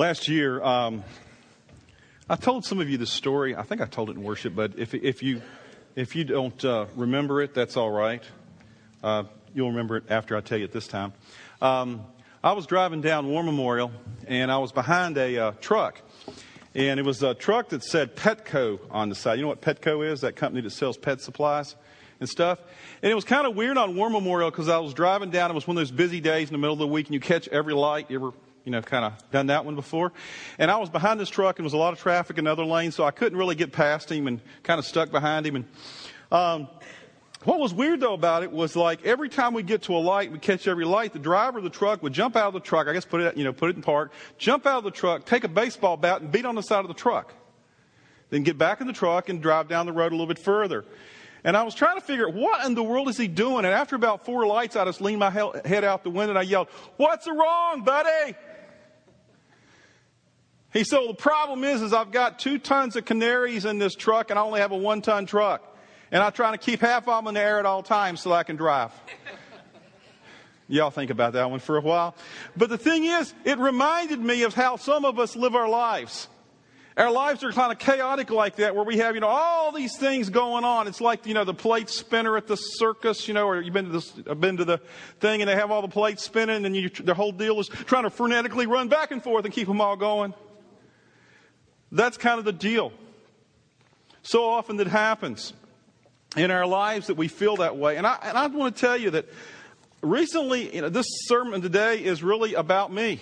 Last year, um, I told some of you this story. I think I told it in worship, but if, if you if you don't uh, remember it, that's all right. Uh, you'll remember it after I tell you it this time. Um, I was driving down War Memorial, and I was behind a uh, truck, and it was a truck that said Petco on the side. You know what Petco is? That company that sells pet supplies and stuff. And it was kind of weird on War Memorial because I was driving down. It was one of those busy days in the middle of the week, and you catch every light. You ever you know, kind of done that one before. And I was behind this truck, and there was a lot of traffic in other lanes, so I couldn't really get past him and kind of stuck behind him. And um, what was weird though about it was like every time we get to a light, we catch every light, the driver of the truck would jump out of the truck, I guess put it, you know, put it in park, jump out of the truck, take a baseball bat and beat on the side of the truck. Then get back in the truck and drive down the road a little bit further. And I was trying to figure out what in the world is he doing? And after about four lights, I just leaned my head out the window and I yelled, What's wrong, buddy? He said, well, the problem is, is I've got two tons of canaries in this truck and I only have a one ton truck. And I'm trying to keep half of them in the air at all times so I can drive. Y'all think about that one for a while. But the thing is, it reminded me of how some of us live our lives. Our lives are kind of chaotic like that, where we have, you know, all these things going on. It's like, you know, the plate spinner at the circus, you know, or you've been to this, been to the thing and they have all the plates spinning and you, the whole deal is trying to frenetically run back and forth and keep them all going. That's kind of the deal. So often that happens in our lives that we feel that way. And I, and I want to tell you that recently, you know, this sermon today is really about me.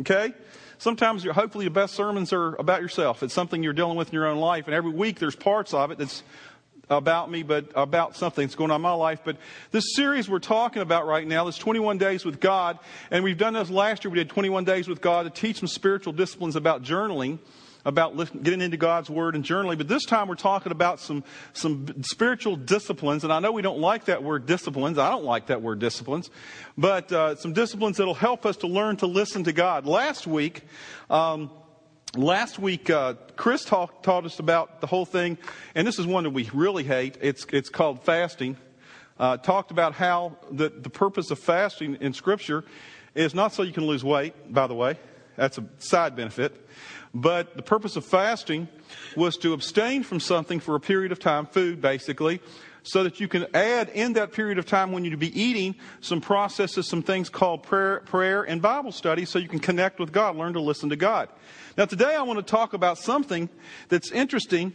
Okay? Sometimes, hopefully, the best sermons are about yourself. It's something you're dealing with in your own life. And every week, there's parts of it that's about me, but about something that's going on in my life. But this series we're talking about right now, this 21 Days with God, and we've done this last year. We did 21 Days with God to teach some spiritual disciplines about journaling about getting into God's Word and journaling, but this time we're talking about some, some spiritual disciplines. And I know we don't like that word disciplines. I don't like that word disciplines. But uh, some disciplines that'll help us to learn to listen to God. Last week, um, Last week, uh, Chris talk, taught us about the whole thing, and this is one that we really hate. It's, it's called fasting. Uh, talked about how the, the purpose of fasting in Scripture is not so you can lose weight, by the way. That's a side benefit. But the purpose of fasting was to abstain from something for a period of time, food basically, so that you can add in that period of time when you'd be eating some processes, some things called prayer, prayer and Bible study so you can connect with God, learn to listen to God. Now today I want to talk about something that's interesting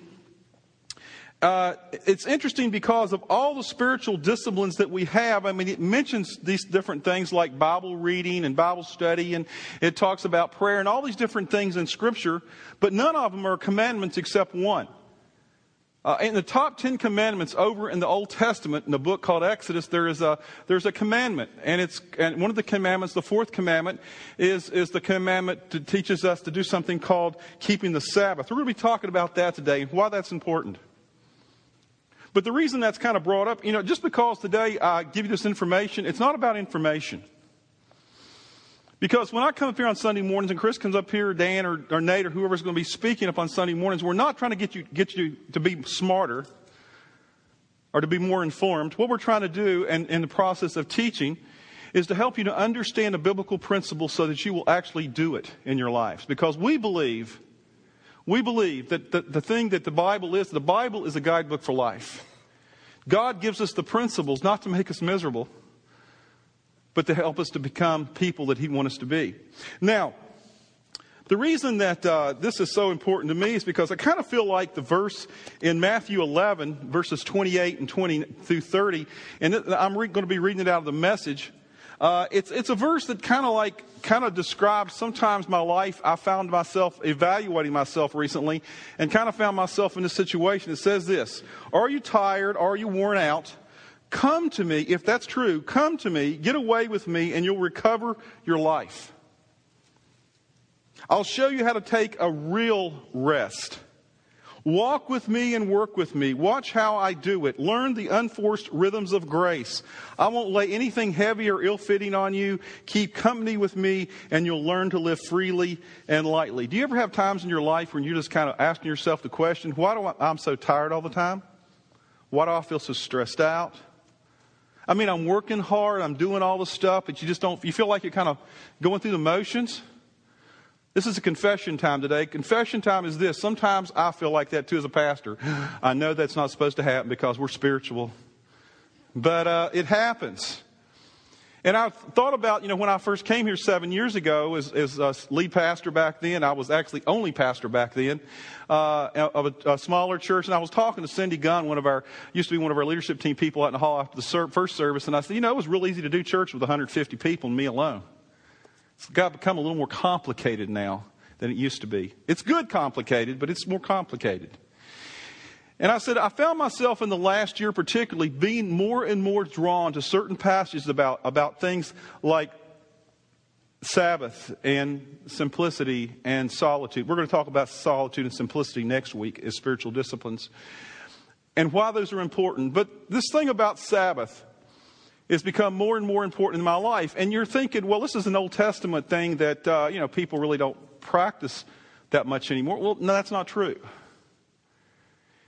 uh, it's interesting because of all the spiritual disciplines that we have. I mean, it mentions these different things like Bible reading and Bible study, and it talks about prayer and all these different things in Scripture, but none of them are commandments except one. Uh, in the top ten commandments over in the Old Testament, in the book called Exodus, there is a there's a commandment, and it's and one of the commandments, the fourth commandment, is is the commandment that teaches us to do something called keeping the Sabbath. We're going to be talking about that today, and why that's important. But the reason that's kind of brought up, you know, just because today I give you this information, it's not about information. Because when I come up here on Sunday mornings and Chris comes up here, Dan or, or Nate or whoever's going to be speaking up on Sunday mornings, we're not trying to get you, get you to be smarter or to be more informed. What we're trying to do in, in the process of teaching is to help you to understand a biblical principle so that you will actually do it in your lives. Because we believe we believe that the, the thing that the Bible is, the Bible is a guidebook for life. God gives us the principles not to make us miserable, but to help us to become people that He wants us to be. Now, the reason that uh, this is so important to me is because I kind of feel like the verse in Matthew 11, verses 28 and 20 through 30, and I'm re- going to be reading it out of the message. Uh, it's, it's a verse that kind of like, kind of describes sometimes my life. I found myself evaluating myself recently and kind of found myself in this situation. It says this, are you tired? Are you worn out? Come to me. If that's true, come to me, get away with me, and you'll recover your life. I'll show you how to take a real rest. Walk with me and work with me. Watch how I do it. Learn the unforced rhythms of grace. I won't lay anything heavy or ill fitting on you. Keep company with me and you'll learn to live freely and lightly. Do you ever have times in your life when you're just kind of asking yourself the question, why do I, I'm so tired all the time? Why do I feel so stressed out? I mean, I'm working hard, I'm doing all the stuff, but you just don't, you feel like you're kind of going through the motions. This is a confession time today. Confession time is this. Sometimes I feel like that too as a pastor. I know that's not supposed to happen because we're spiritual, but uh, it happens. And I thought about, you know, when I first came here seven years ago as, as a lead pastor back then, I was actually only pastor back then uh, of a, a, smaller church. And I was talking to Cindy Gunn, one of our, used to be one of our leadership team people out in the hall after the ser- first service. And I said, you know, it was real easy to do church with 150 people and me alone. It's got become a little more complicated now than it used to be. It's good complicated, but it's more complicated. And I said, I found myself in the last year particularly being more and more drawn to certain passages about, about things like Sabbath and simplicity and solitude. We're going to talk about solitude and simplicity next week as spiritual disciplines and why those are important. But this thing about Sabbath, it's become more and more important in my life. And you're thinking, well, this is an Old Testament thing that, uh, you know, people really don't practice that much anymore. Well, no, that's not true.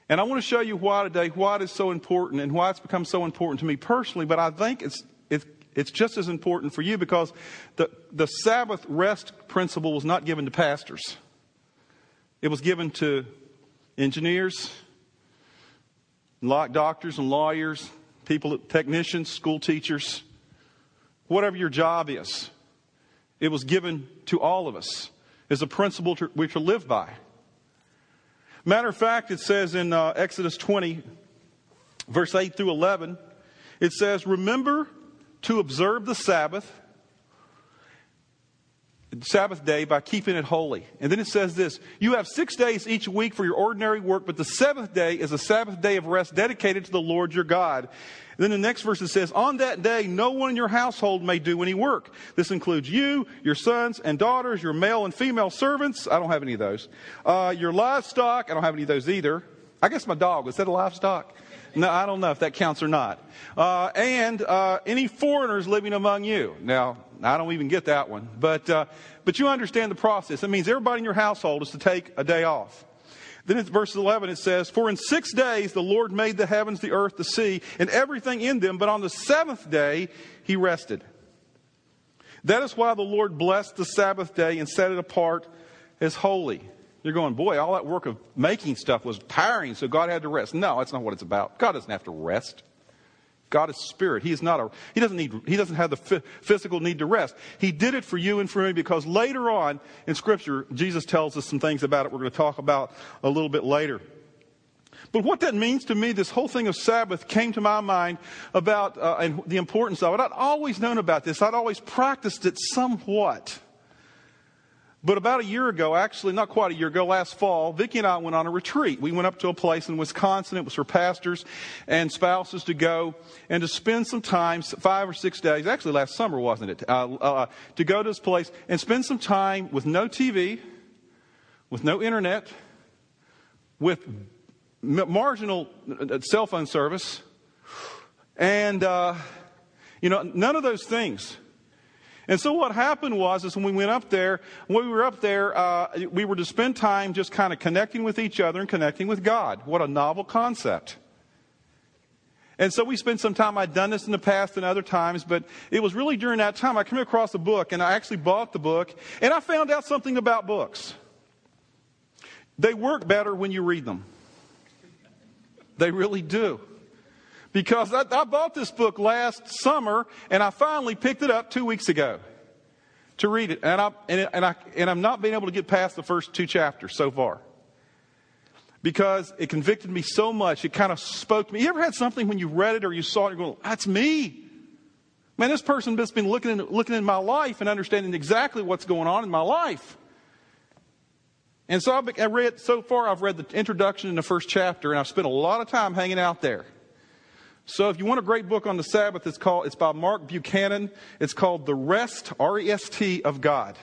And I want to show you why today, why it is so important and why it's become so important to me personally, but I think it's, it's, it's just as important for you because the, the Sabbath rest principle was not given to pastors. It was given to engineers, doctors and lawyers, people, technicians, school teachers, whatever your job is. It was given to all of us as a principle to, we to live by. Matter of fact, it says in uh, Exodus 20, verse 8 through 11, it says, Remember to observe the Sabbath Sabbath day by keeping it holy. And then it says this You have six days each week for your ordinary work, but the seventh day is a Sabbath day of rest dedicated to the Lord your God. And then the next verse it says, On that day, no one in your household may do any work. This includes you, your sons and daughters, your male and female servants. I don't have any of those. Uh, your livestock. I don't have any of those either. I guess my dog. Is that a livestock? No, I don't know if that counts or not. Uh, and uh, any foreigners living among you. Now, I don't even get that one. But, uh, but you understand the process. It means everybody in your household is to take a day off. Then in verse 11 it says, For in six days the Lord made the heavens, the earth, the sea, and everything in them, but on the seventh day he rested. That is why the Lord blessed the Sabbath day and set it apart as holy. You're going, boy, all that work of making stuff was tiring, so God had to rest. No, that's not what it's about. God doesn't have to rest. God is spirit. He is not a, he doesn't need, he doesn't have the physical need to rest. He did it for you and for me because later on in scripture, Jesus tells us some things about it we're going to talk about a little bit later. But what that means to me, this whole thing of Sabbath came to my mind about uh, and the importance of it. I'd always known about this. I'd always practiced it somewhat. But about a year ago, actually not quite a year ago, last fall, Vicki and I went on a retreat. We went up to a place in Wisconsin. It was for pastors and spouses to go and to spend some time, five or six days, actually last summer, wasn't it? Uh, uh, to go to this place and spend some time with no TV, with no internet, with marginal uh, cell phone service, and, uh, you know, none of those things. And so what happened was, is when we went up there, when we were up there, uh, we were to spend time just kind of connecting with each other and connecting with God. What a novel concept. And so we spent some time. I'd done this in the past and other times, but it was really during that time I came across a book and I actually bought the book and I found out something about books. They work better when you read them. They really do because I, I, bought this book last summer and I finally picked it up two weeks ago to read it. And, I, and, and, I, and I'm not being able to get past the first two chapters so far because it convicted me so much. It kind of spoke to me. You ever had something when you read it or you saw it, you're going, that's me. Man, this person has been looking in, looking in my life and understanding exactly what's going on in my life. And so I read, so far I've read the introduction in the first chapter and I've spent a lot of time hanging out there. So if you want a great book on the Sabbath, it's called, it's by Mark Buchanan. It's called The Rest, R-E-S-T of God.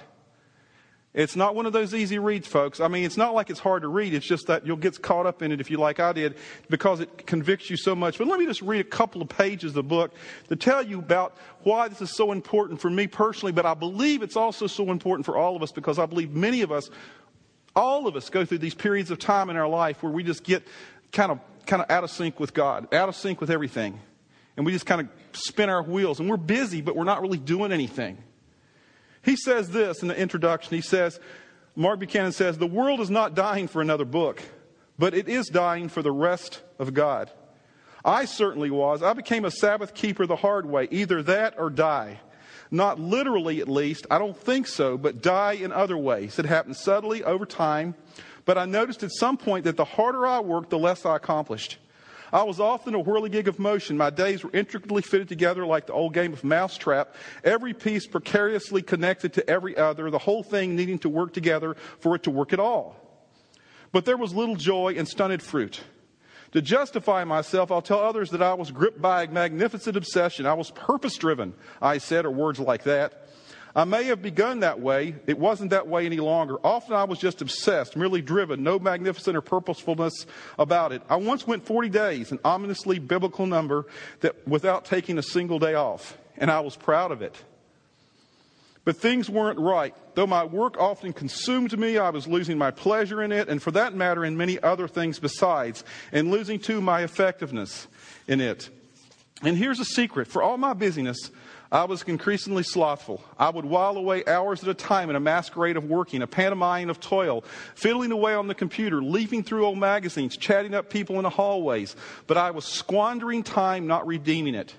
It's not one of those easy reads, folks. I mean, it's not like it's hard to read. It's just that you'll get caught up in it if you like I did because it convicts you so much. But let me just read a couple of pages of the book to tell you about why this is so important for me personally, but I believe it's also so important for all of us because I believe many of us, all of us go through these periods of time in our life where we just get kind of kind of out of sync with God, out of sync with everything. And we just kind of spin our wheels. And we're busy, but we're not really doing anything. He says this in the introduction. He says, Mark Buchanan says, The world is not dying for another book, but it is dying for the rest of God. I certainly was. I became a Sabbath keeper the hard way, either that or die. Not literally, at least. I don't think so, but die in other ways. It happened subtly over time. But I noticed at some point that the harder I worked, the less I accomplished. I was often a whirligig of motion. My days were intricately fitted together like the old game of mousetrap, every piece precariously connected to every other, the whole thing needing to work together for it to work at all. But there was little joy and stunted fruit. To justify myself, I'll tell others that I was gripped by a magnificent obsession. I was purpose driven, I said, or words like that. I may have begun that way. It wasn't that way any longer. Often I was just obsessed, merely driven, no magnificent or purposefulness about it. I once went 40 days, an ominously biblical number, that without taking a single day off, and I was proud of it. But things weren't right. Though my work often consumed me, I was losing my pleasure in it, and for that matter, in many other things besides, and losing too my effectiveness in it. And here's a secret for all my busyness, I was increasingly slothful. I would while away hours at a time in a masquerade of working, a pantomime of toil, fiddling away on the computer, leafing through old magazines, chatting up people in the hallways. But I was squandering time, not redeeming it.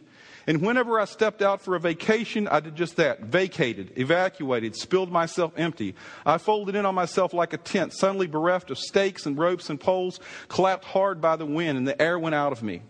And whenever I stepped out for a vacation, I did just that vacated, evacuated, spilled myself empty. I folded in on myself like a tent, suddenly bereft of stakes and ropes and poles, clapped hard by the wind, and the air went out of me.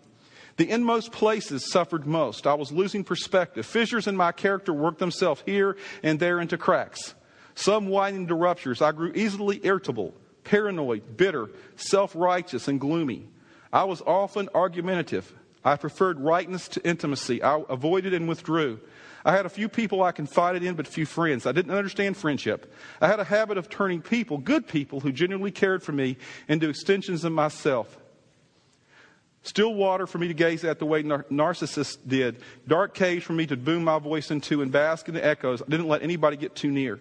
The inmost places suffered most. I was losing perspective. Fissures in my character worked themselves here and there into cracks. Some widening to ruptures. I grew easily irritable, paranoid, bitter, self righteous, and gloomy. I was often argumentative. I preferred rightness to intimacy. I avoided and withdrew. I had a few people I confided in, but few friends. I didn't understand friendship. I had a habit of turning people, good people who genuinely cared for me, into extensions of myself. Still water for me to gaze at the way nar- narcissists did. Dark caves for me to boom my voice into and bask in the echoes. I didn't let anybody get too near.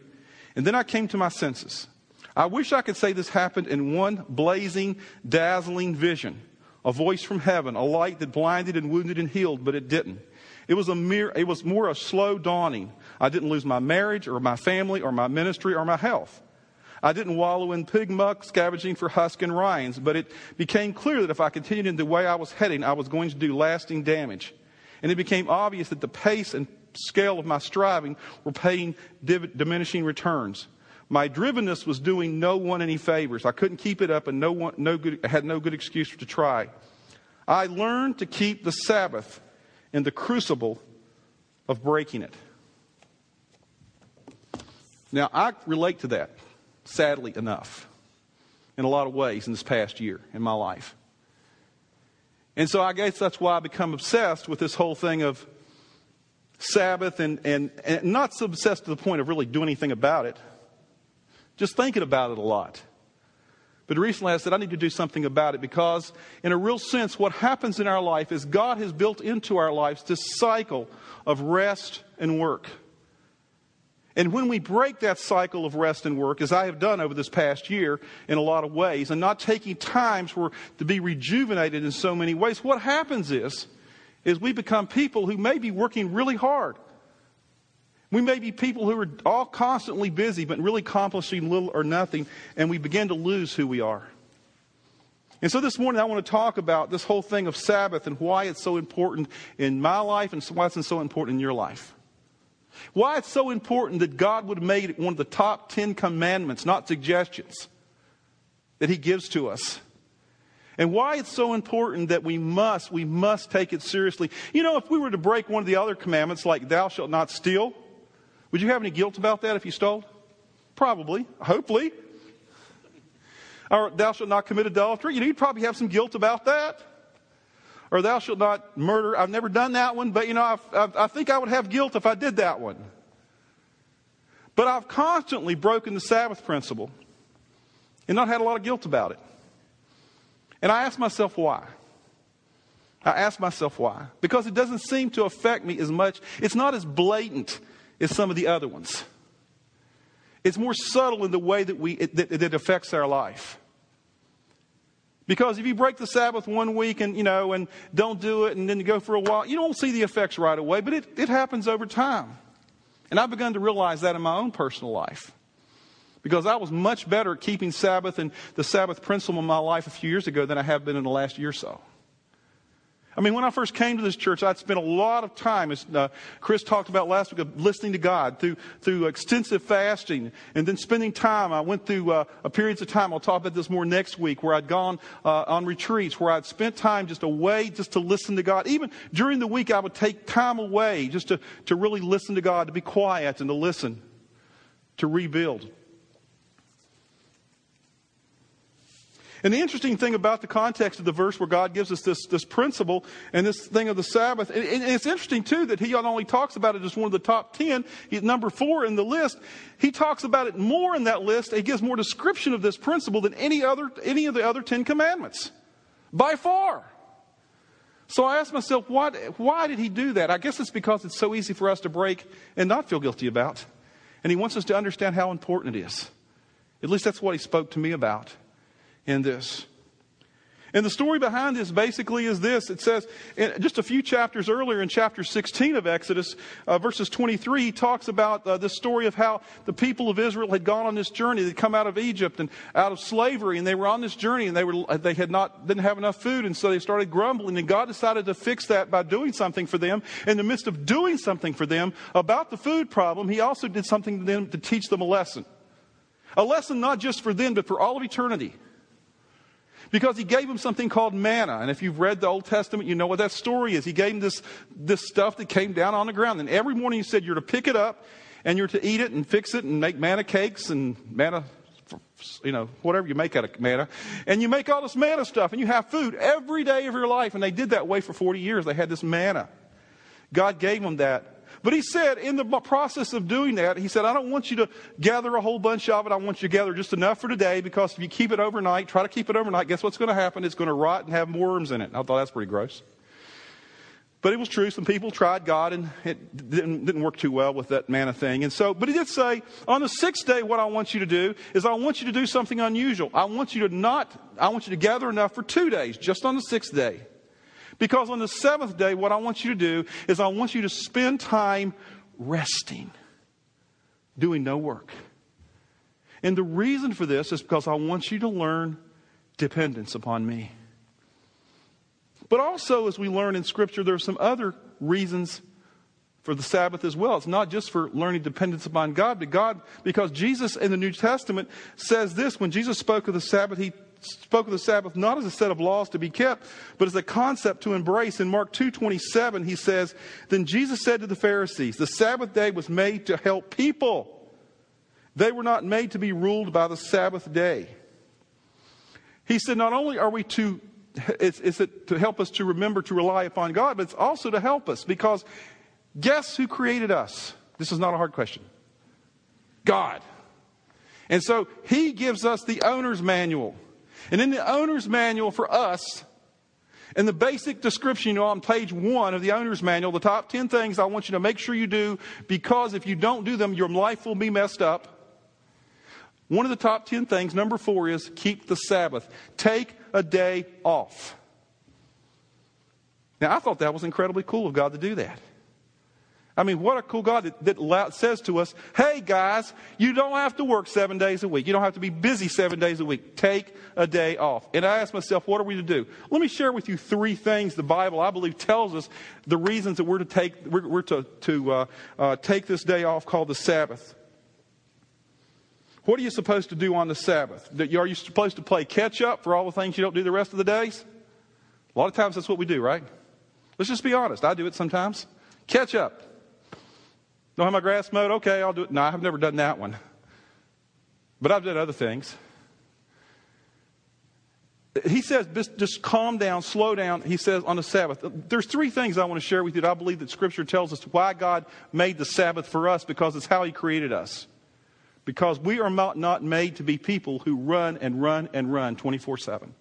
And then I came to my senses. I wish I could say this happened in one blazing, dazzling vision a voice from heaven, a light that blinded and wounded and healed, but it didn't. It was a mere, it was more a slow dawning. I didn't lose my marriage or my family or my ministry or my health. I didn't wallow in pig muck, scavenging for husk and rinds, but it became clear that if I continued in the way I was heading, I was going to do lasting damage. And it became obvious that the pace and scale of my striving were paying diminishing returns. My drivenness was doing no one any favors. I couldn't keep it up and no one, no good, had no good excuse to try. I learned to keep the Sabbath in the crucible of breaking it. Now, I relate to that, sadly enough, in a lot of ways in this past year in my life. And so I guess that's why I become obsessed with this whole thing of Sabbath and, and, and not so obsessed to the point of really doing anything about it just thinking about it a lot. But recently I said, I need to do something about it because, in a real sense, what happens in our life is God has built into our lives this cycle of rest and work. And when we break that cycle of rest and work, as I have done over this past year in a lot of ways, and not taking times for to be rejuvenated in so many ways, what happens is, is we become people who may be working really hard. We may be people who are all constantly busy, but really accomplishing little or nothing, and we begin to lose who we are. And so this morning I want to talk about this whole thing of Sabbath and why it's so important in my life and why it's so important in your life. Why it's so important that God would made it one of the top Ten Commandments, not suggestions, that He gives to us. And why it's so important that we must, we must take it seriously. You know, if we were to break one of the other commandments, like thou shalt not steal, would you have any guilt about that if you stole? Probably, hopefully. Or thou shalt not commit adultery. You know, you'd probably have some guilt about that. Or thou shalt not murder. I've never done that one, but you know, I've, I've, I think I would have guilt if I did that one. But I've constantly broken the Sabbath principle and not had a lot of guilt about it. And I ask myself why. I ask myself why. Because it doesn't seem to affect me as much. It's not as blatant as some of the other ones. It's more subtle in the way that, we, it, that, that affects our life. Because if you break the Sabbath one week and, you know, and don't do it and then you go for a while, you don't see the effects right away, but it, it happens over time. And I've begun to realize that in my own personal life. because I was much better at keeping Sabbath and the Sabbath principle in my life a few years ago than I have been in the last year or so. I mean, when I first came to this church, I'd spent a lot of time, as uh, Chris talked about last week, of listening to God through, through extensive fasting and then spending time. I went through uh, periods of time, I'll talk about this more next week, where I'd gone uh, on retreats, where I'd spent time just away just to listen to God. Even during the week, I would take time away just to, to really listen to God, to be quiet and to listen, to rebuild. And the interesting thing about the context of the verse where God gives us this, this principle and this thing of the Sabbath, and, and it's interesting too that he not only talks about it as one of the top 10, he's number four in the list, he talks about it more in that list. He gives more description of this principle than any other, any of the other 10 commandments. By far. So I asked myself, why, why did he do that? I guess it's because it's so easy for us to break and not feel guilty about. And he wants us to understand how important it is. At least that's what he spoke to me about in this. And the story behind this basically is this. It says, just a few chapters earlier in chapter 16 of Exodus, uh, verses 23, he talks about uh, the story of how the people of Israel had gone on this journey. They'd come out of Egypt and out of slavery, and they were on this journey, and they, were, they had not, didn't have enough food, and so they started grumbling, and God decided to fix that by doing something for them. In the midst of doing something for them about the food problem, he also did something to them to teach them a lesson. A lesson not just for them, but for all of eternity. Because he gave him something called manna. And if you've read the Old Testament, you know what that story is. He gave him this, this stuff that came down on the ground. And every morning he said, You're to pick it up and you're to eat it and fix it and make manna cakes and manna, you know, whatever you make out of manna. And you make all this manna stuff and you have food every day of your life. And they did that way for 40 years. They had this manna. God gave them that but he said, in the process of doing that, he said, I don't want you to gather a whole bunch of it. I want you to gather just enough for today because if you keep it overnight, try to keep it overnight, guess what's going to happen? It's going to rot and have worms in it. I thought that's pretty gross. But it was true. Some people tried God and it didn't, didn't, work too well with that manna thing. And so, but he did say, on the sixth day, what I want you to do is I want you to do something unusual. I want you to not, I want you to gather enough for two days, just on the sixth day. Because on the seventh day, what I want you to do is I want you to spend time resting, doing no work. And the reason for this is because I want you to learn dependence upon me. But also, as we learn in Scripture, there are some other reasons for the Sabbath as well. It's not just for learning dependence upon God, but God, because Jesus in the New Testament says this when Jesus spoke of the Sabbath, he spoke of the Sabbath not as a set of laws to be kept, but as a concept to embrace. In Mark 2:27, he says, "Then Jesus said to the Pharisees, the Sabbath day was made to help people. They were not made to be ruled by the Sabbath day." He said, not only are we to it's, it's to help us to remember to rely upon God, but it's also to help us because guess who created us? This is not a hard question. God. And so he gives us the owner's manual. And in the owner's manual for us, in the basic description, you know, on page one of the owner's manual, the top 10 things I want you to make sure you do because if you don't do them, your life will be messed up. One of the top 10 things, number four, is keep the Sabbath. Take a day off. Now, I thought that was incredibly cool of God to do that. I mean, what a cool God that, that says to us, hey guys, you don't have to work seven days a week. You don't have to be busy seven days a week. Take a day off. And I ask myself, what are we to do? Let me share with you three things the Bible, I believe, tells us the reasons that we're to take, we're, we're to, to uh, uh, take this day off called the Sabbath. What are you supposed to do on the Sabbath? Are you supposed to play catch up for all the things you don't do the rest of the days? A lot of times that's what we do, right? Let's just be honest. I do it sometimes. Catch up. Don't have my grass mowed? Okay, I'll do it. No, I've never done that one. But I've done other things. He says, just calm down, slow down. He says on the Sabbath. There's three things I want to share with you that I believe that Scripture tells us why God made the Sabbath for us because it's how He created us. Because we are not made to be people who run and run and run 24 7.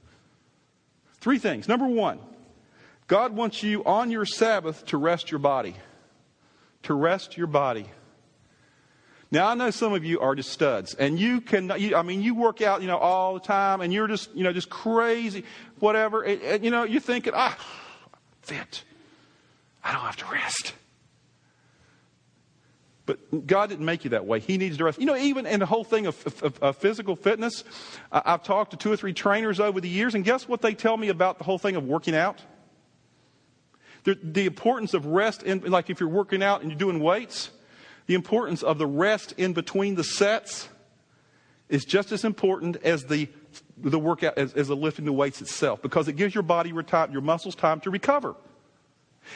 Three things. Number one, God wants you on your Sabbath to rest your body to rest your body. Now, I know some of you are just studs, and you can, you, I mean, you work out, you know, all the time, and you're just, you know, just crazy, whatever. And, and, you know, you're thinking, ah, fit. I don't have to rest. But God didn't make you that way. He needs to rest. You know, even in the whole thing of, of, of physical fitness, I've talked to two or three trainers over the years, and guess what they tell me about the whole thing of working out? The, importance of rest, in, like if you're working out and you're doing weights, the importance of the rest in between the sets is just as important as the, the workout, as, as the lifting the weights itself, because it gives your body, your muscles time to recover.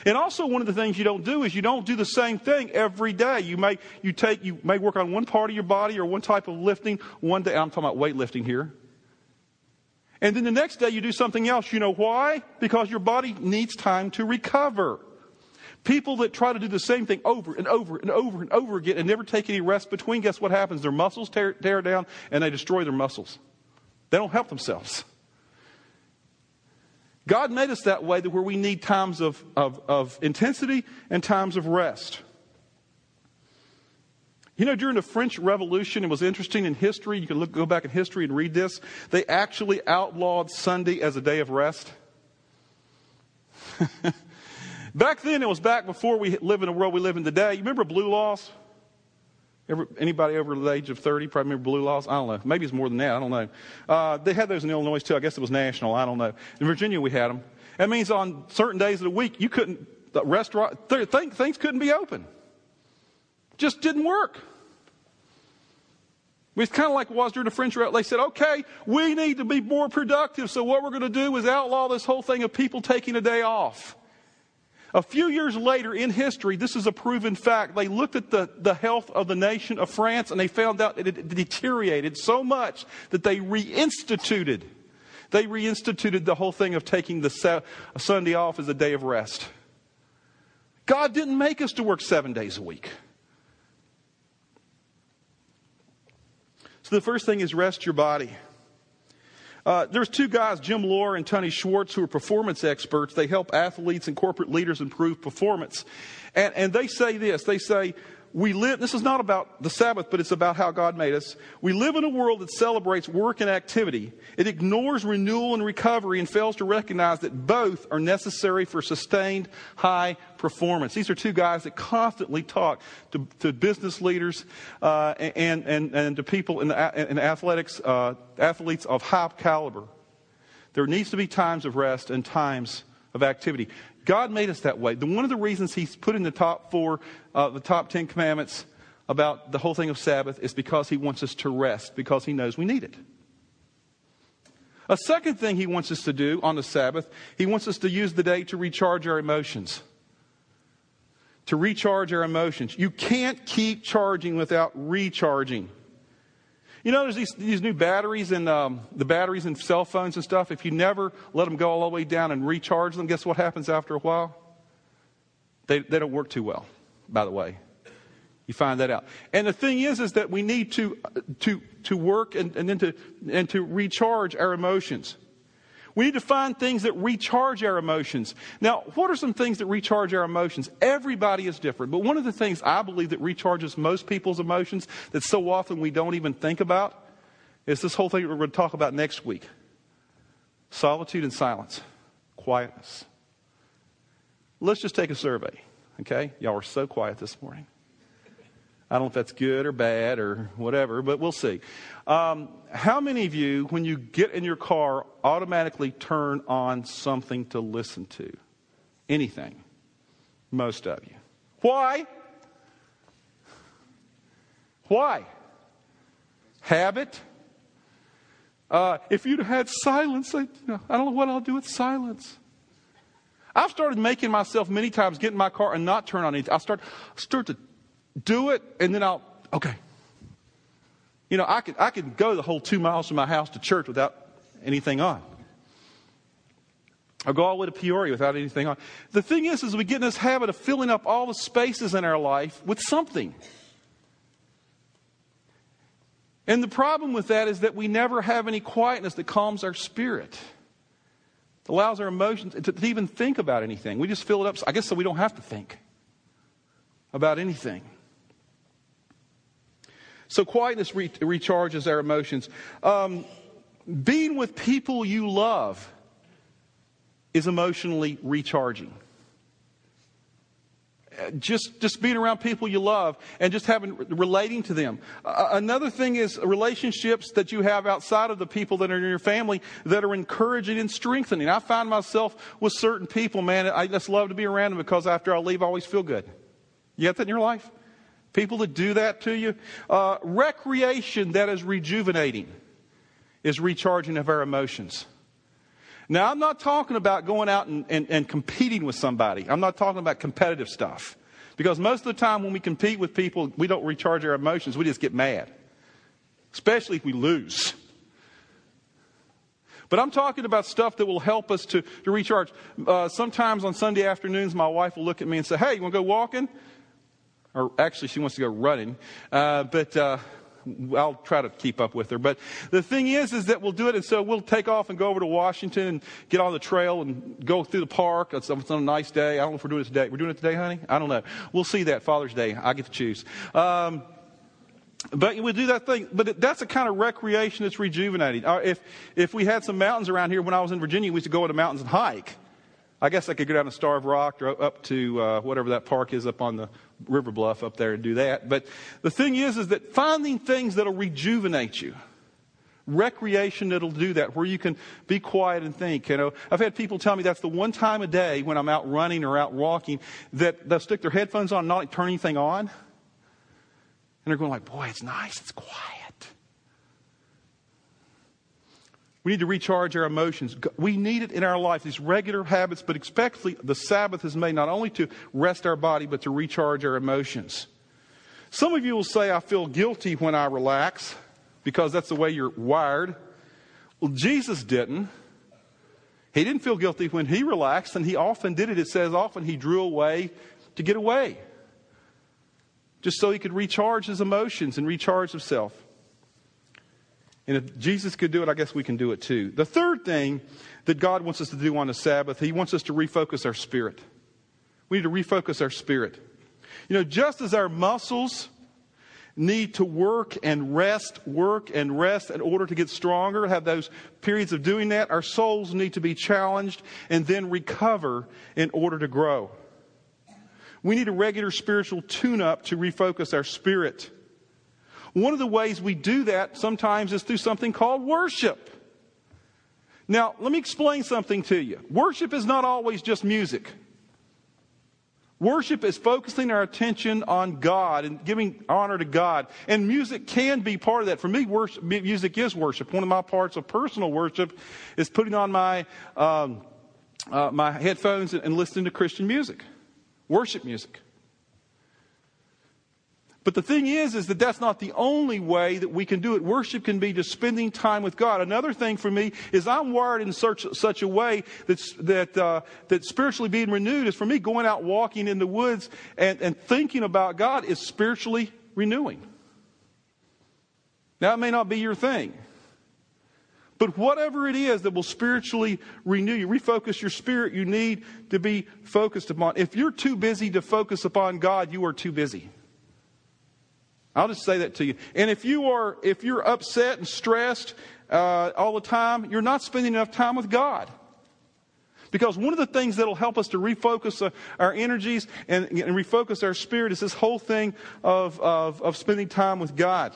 And also one of the things you don't do is you don't do the same thing every day. You may, you take, you may work on one part of your body or one type of lifting one day. I'm talking about weightlifting here. And then the next day you do something else. You know why? Because your body needs time to recover. People that try to do the same thing over and over and over and over again and never take any rest between, guess what happens? Their muscles tear, tear down and they destroy their muscles. They don't help themselves. God made us that way that where we need times of, of, of intensity and times of rest. You know, during the French Revolution, it was interesting in history. You can look, go back in history and read this. They actually outlawed Sunday as a day of rest. back then, it was back before we live in the world we live in today. You remember blue laws? Ever, anybody over the age of 30 probably remember blue laws? I don't know. Maybe it's more than that. I don't know. Uh, they had those in Illinois too. I guess it was national. I don't know. In Virginia, we had them. That means on certain days of the week, you couldn't, the restaurant, th- th- things couldn't be open. Just didn't work. It's kind of like it was during the French Revolution. They said, okay, we need to be more productive, so what we're going to do is outlaw this whole thing of people taking a day off. A few years later in history, this is a proven fact. They looked at the, the health of the nation of France and they found out that it deteriorated so much that they reinstituted. They reinstituted the whole thing of taking the Sunday off as a day of rest. God didn't make us to work seven days a week. So the first thing is rest your body. Uh, there's two guys, Jim Loehr and Tony Schwartz, who are performance experts. They help athletes and corporate leaders improve performance. And, and they say this they say, we live, this is not about the Sabbath, but it's about how God made us. We live in a world that celebrates work and activity. It ignores renewal and recovery and fails to recognize that both are necessary for sustained high performance. These are two guys that constantly talk to, to business leaders uh, and, and, and to people in, the, in athletics, uh, athletes of high caliber. There needs to be times of rest and times of activity. God made us that way. The, one of the reasons He's put in the top four, uh, the top ten commandments about the whole thing of Sabbath is because He wants us to rest, because He knows we need it. A second thing He wants us to do on the Sabbath, He wants us to use the day to recharge our emotions. To recharge our emotions. You can't keep charging without recharging. You know, there's these, these new batteries in um, the batteries in cell phones and stuff. If you never let them go all the way down and recharge them, guess what happens after a while? They, they don't work too well, by the way. You find that out. And the thing is, is that we need to, to, to work and, and then to, and to recharge our emotions. We need to find things that recharge our emotions. Now, what are some things that recharge our emotions? Everybody is different, but one of the things I believe that recharges most people's emotions that so often we don't even think about is this whole thing we're going to talk about next week solitude and silence, quietness. Let's just take a survey, okay? Y'all are so quiet this morning. I don't know if that's good or bad or whatever, but we'll see. Um, how many of you, when you get in your car, automatically turn on something to listen to? Anything? Most of you. Why? Why? Habit? Uh, if you'd had silence, I, you know, I don't know what I'll do with silence. I've started making myself many times get in my car and not turn on anything. I start start to do it, and then I'll, okay. You know, I could, I could go the whole two miles from my house to church without anything on. I'll go all the way to Peoria without anything on. The thing is, is we get in this habit of filling up all the spaces in our life with something. And the problem with that is that we never have any quietness that calms our spirit, allows our emotions to, to even think about anything. We just fill it up, I guess, so we don't have to think about anything. So quietness re- recharges our emotions. Um, being with people you love is emotionally recharging. just, just being around people you love and just having, relating to them. Uh, another thing is relationships that you have outside of the people that are in your family that are encouraging and strengthening. I find myself with certain people, man, I just love to be around them because after I leave, I always feel good. You got that in your life? People that do that to you. Uh, recreation that is rejuvenating is recharging of our emotions. Now, I'm not talking about going out and, and, and, competing with somebody. I'm not talking about competitive stuff. Because most of the time when we compete with people, we don't recharge our emotions. We just get mad. Especially if we lose. But I'm talking about stuff that will help us to, to recharge. Uh, sometimes on Sunday afternoons, my wife will look at me and say, Hey, you want to go walking? Or actually, she wants to go running. Uh, but. Uh, I'll try to keep up with her. But the thing is, is that we'll do it, and so we'll take off and go over to Washington and get on the trail and go through the park. It's, it's on a nice day. I don't know if we're doing it today. We're doing it today, honey. I don't know. We'll see that Father's Day. I get to choose. Um, but we do that thing. But that's a kind of recreation that's rejuvenating. Uh, if if we had some mountains around here when I was in Virginia, we used to go to mountains and hike. I guess I could go down to Starved Rock or up to uh, whatever that park is up on the river bluff up there and do that. But the thing is, is that finding things that'll rejuvenate you. Recreation that'll do that, where you can be quiet and think. You know, I've had people tell me that's the one time a day when I'm out running or out walking that they'll stick their headphones on, and not like turn anything on, and they're going like, "Boy, it's nice, it's quiet." We need to recharge our emotions. We need it in our life, these regular habits, but especially the Sabbath is made not only to rest our body, but to recharge our emotions. Some of you will say, I feel guilty when I relax because that's the way you're wired. Well, Jesus didn't. He didn't feel guilty when he relaxed, and he often did it. It says often he drew away to get away, just so he could recharge his emotions and recharge himself. And if Jesus could do it, I guess we can do it too. The third thing that God wants us to do on the Sabbath, He wants us to refocus our spirit. We need to refocus our spirit. You know, just as our muscles need to work and rest, work and rest in order to get stronger, have those periods of doing that, our souls need to be challenged and then recover in order to grow. We need a regular spiritual tune up to refocus our spirit. One of the ways we do that sometimes is through something called worship. Now, let me explain something to you. Worship is not always just music. Worship is focusing our attention on God and giving honor to God. And music can be part of that. For me, worship, music is worship. One of my parts of personal worship is putting on my, um, uh, my headphones and listening to Christian music, worship music. But the thing is, is that that's not the only way that we can do it. Worship can be just spending time with God. Another thing for me is I'm wired in such, such a way that's, that, uh, that spiritually being renewed is for me going out walking in the woods and, and thinking about God is spiritually renewing. Now, it may not be your thing. But whatever it is that will spiritually renew you, refocus your spirit, you need to be focused upon. If you're too busy to focus upon God, you are too busy. I'll just say that to you. And if you are, if you're upset and stressed uh, all the time, you're not spending enough time with God. Because one of the things that'll help us to refocus uh, our energies and, and, refocus our spirit is this whole thing of, of, of spending time with God.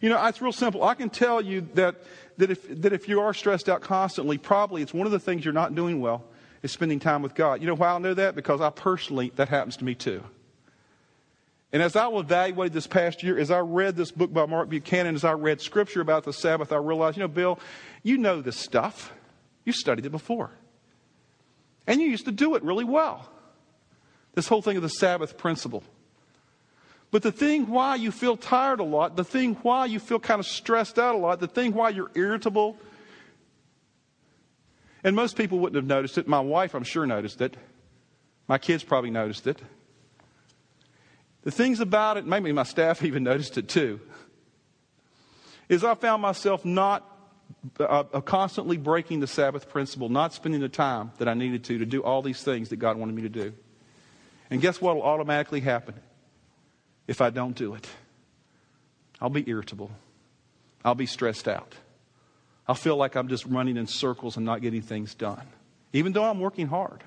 You know, it's real simple. I can tell you that, that, if, that if you are stressed out constantly, probably it's one of the things you're not doing well is spending time with God. You know why I know that? Because I personally, that happens to me too. And as I evaluated this past year, as I read this book by Mark Buchanan, as I read scripture about the Sabbath, I realized, you know, Bill, you know this stuff. You studied it before. And you used to do it really well. This whole thing of the Sabbath principle. But the thing why you feel tired a lot, the thing why you feel kind of stressed out a lot, the thing why you're irritable, and most people wouldn't have noticed it. My wife, I'm sure, noticed it. My kids probably noticed it. The things about it, maybe my staff even noticed it too, is I found myself not uh, uh, constantly breaking the Sabbath principle, not spending the time that I needed to to do all these things that God wanted me to do. And guess what will automatically happen if I don't do it? I'll be irritable. I'll be stressed out. I'll feel like I'm just running in circles and not getting things done, even though I'm working hard.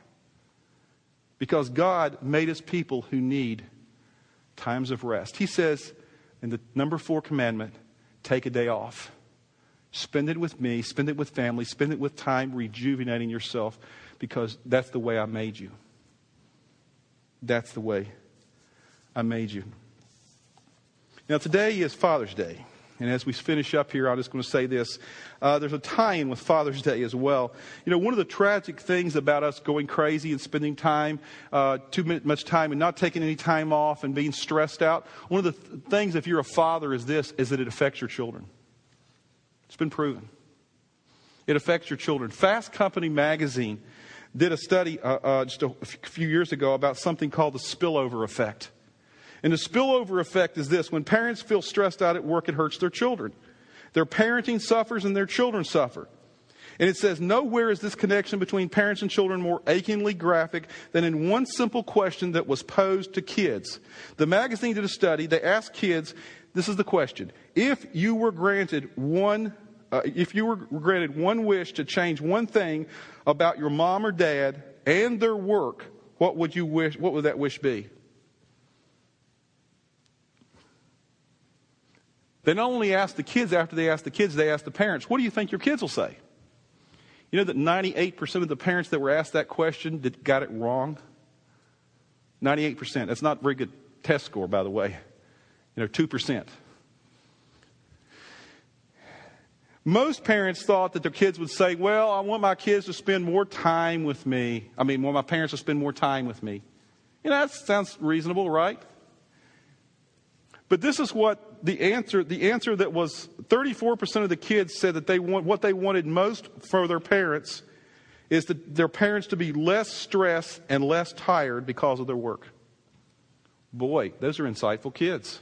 Because God made us people who need times of rest. He says in the number four commandment take a day off. Spend it with me, spend it with family, spend it with time rejuvenating yourself because that's the way I made you. That's the way I made you. Now, today is Father's Day. And as we finish up here, I'm just going to say this. Uh, there's a tie in with Father's Day as well. You know, one of the tragic things about us going crazy and spending time, uh, too much time, and not taking any time off and being stressed out, one of the th- things, if you're a father, is this, is that it affects your children. It's been proven. It affects your children. Fast Company magazine did a study uh, uh just a few years ago about something called the spillover effect. And the spillover effect is this when parents feel stressed out at work, it hurts their children. Their parenting suffers and their children suffer. And it says, Nowhere is this connection between parents and children more achingly graphic than in one simple question that was posed to kids. The magazine did a study. They asked kids, This is the question. If you were granted one, uh, if you were granted one wish to change one thing about your mom or dad and their work, what would you wish, what would that wish be? They not only ask the kids after they ask the kids, they ask the parents, what do you think your kids will say? You know that 98% of the parents that were asked that question did, got it wrong? 98%. That's not a very good test score, by the way. You know, 2%. Most parents thought that their kids would say, Well, I want my kids to spend more time with me. I mean, want my parents to spend more time with me. You know, that sounds reasonable, right? But this is what the answer, the answer that was 34% of the kids said that they want, what they wanted most for their parents is that their parents to be less stressed and less tired because of their work. Boy, those are insightful kids.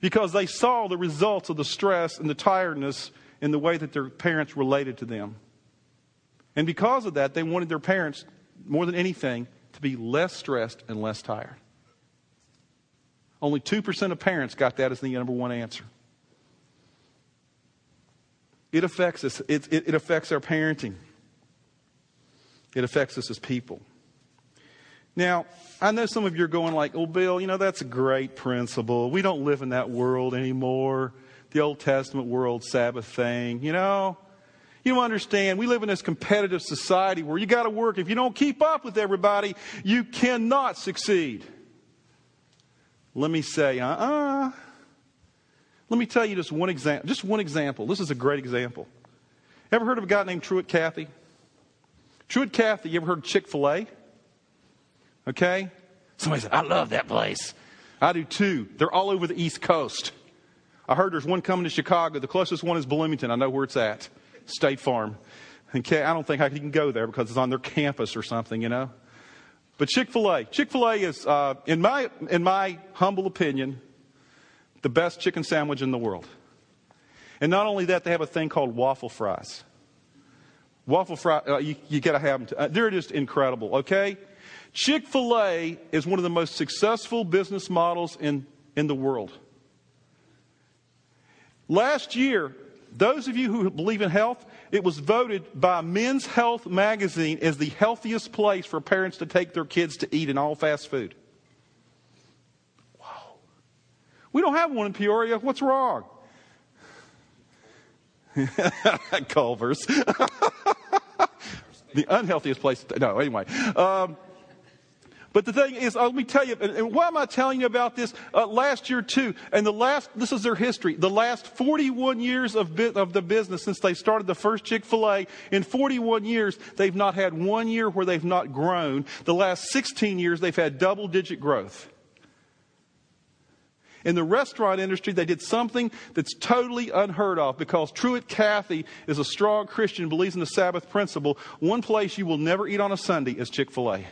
Because they saw the results of the stress and the tiredness in the way that their parents related to them. And because of that, they wanted their parents, more than anything, to be less stressed and less tired. Only 2% of parents got that as the number one answer. It affects us, it, it, it affects our parenting, it affects us as people. Now, I know some of you are going like, oh, Bill, you know, that's a great principle. We don't live in that world anymore. The Old Testament world, Sabbath thing, you know. You understand. We live in this competitive society where you got to work. If you don't keep up with everybody, you cannot succeed. Let me say, uh uh-uh. uh Let me tell you just one example. Just one example. This is a great example. Ever heard of a guy named Truett Cathy? Truett Cathy, you ever heard of Chick fil A? Okay? Somebody said, I love that place. I do too. They're all over the East Coast. I heard there's one coming to Chicago. The closest one is Bloomington. I know where it's at. State Farm. Okay, I don't think I can go there because it's on their campus or something, you know. But Chick fil A. Chick fil A is, uh, in, my, in my humble opinion, the best chicken sandwich in the world. And not only that, they have a thing called waffle fries. Waffle fries, uh, you, you got to have them. To, uh, they're just incredible, okay? Chick fil A is one of the most successful business models in, in the world. Last year, those of you who believe in health, it was voted by Men's Health magazine as the healthiest place for parents to take their kids to eat in all fast food. Wow. We don't have one in Peoria. What's wrong? Culver's. the unhealthiest place. To, no, anyway. Um, but the thing is, uh, let me tell you, and why am I telling you about this? Uh, last year too, and the last, this is their history. The last 41 years of, of the business since they started the first Chick-fil-A, in 41 years, they've not had one year where they've not grown. The last 16 years, they've had double digit growth. In the restaurant industry, they did something that's totally unheard of because Truett Cathy is a strong Christian, believes in the Sabbath principle. One place you will never eat on a Sunday is Chick fil A.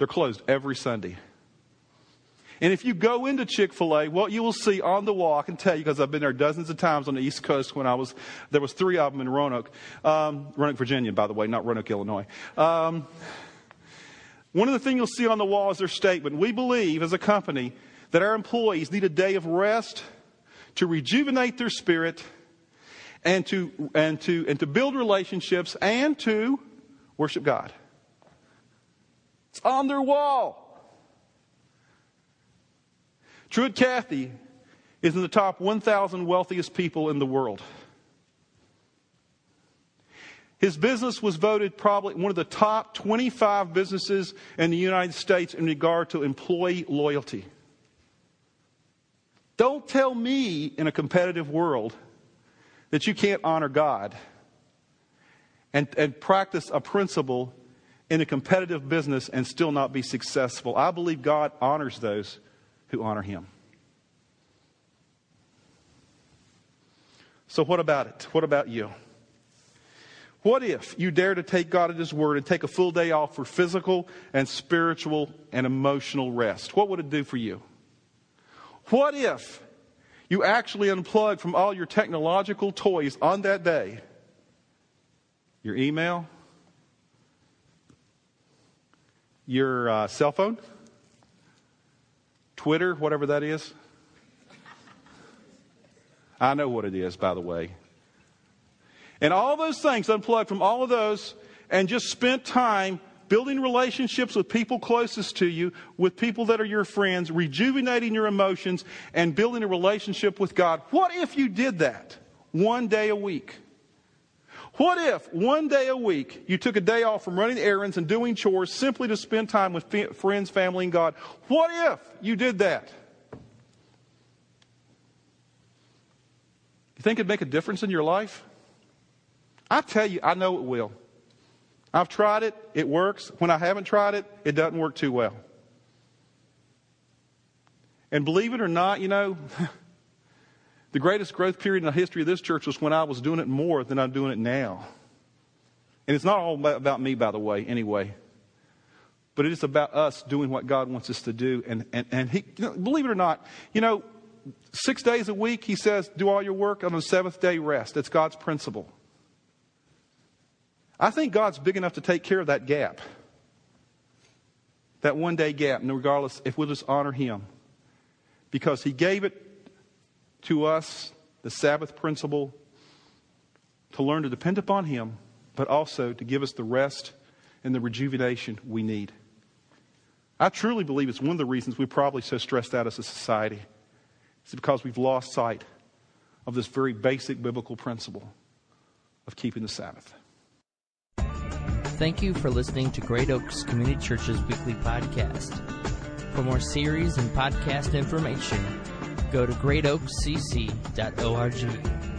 They're closed every Sunday. And if you go into Chick fil A, what you will see on the wall, I can tell you because I've been there dozens of times on the East Coast when I was, there was three of them in Roanoke, um, Roanoke, Virginia, by the way, not Roanoke, Illinois. Um, one of the things you'll see on the wall is their statement. We believe as a company that our employees need a day of rest to rejuvenate their spirit and to, and to, and to build relationships and to worship God. It's on their wall. Truett Cathy is in the top 1,000 wealthiest people in the world. His business was voted probably one of the top 25 businesses in the United States in regard to employee loyalty. Don't tell me in a competitive world that you can't honor God and, and practice a principle in a competitive business and still not be successful. I believe God honors those who honor Him. So, what about it? What about you? What if you dare to take God at His word and take a full day off for physical and spiritual and emotional rest? What would it do for you? What if you actually unplug from all your technological toys on that day? Your email, your uh, cell phone, Twitter, whatever that is. I know what it is, by the way. And all those things, unplugged from all of those, and just spent time building relationships with people closest to you, with people that are your friends, rejuvenating your emotions, and building a relationship with God. What if you did that one day a week? What if one day a week you took a day off from running errands and doing chores simply to spend time with friends, family, and God? What if you did that? You think it'd make a difference in your life? I tell you, I know it will. I've tried it, it works. When I haven't tried it, it doesn't work too well. And believe it or not, you know, the greatest growth period in the history of this church was when I was doing it more than I'm doing it now. And it's not all about me, by the way, anyway. But it is about us doing what God wants us to do. And, and, and he, you know, believe it or not, you know, six days a week, he says, do all your work. On the seventh day, rest. That's God's principle. I think God's big enough to take care of that gap. That one day gap, and regardless, if we'll just honor Him. Because He gave it to us, the Sabbath principle, to learn to depend upon Him, but also to give us the rest and the rejuvenation we need. I truly believe it's one of the reasons we're probably so stressed out as a society. It's because we've lost sight of this very basic biblical principle of keeping the Sabbath. Thank you for listening to Great Oaks Community Church's weekly podcast. For more series and podcast information, go to greatoakscc.org.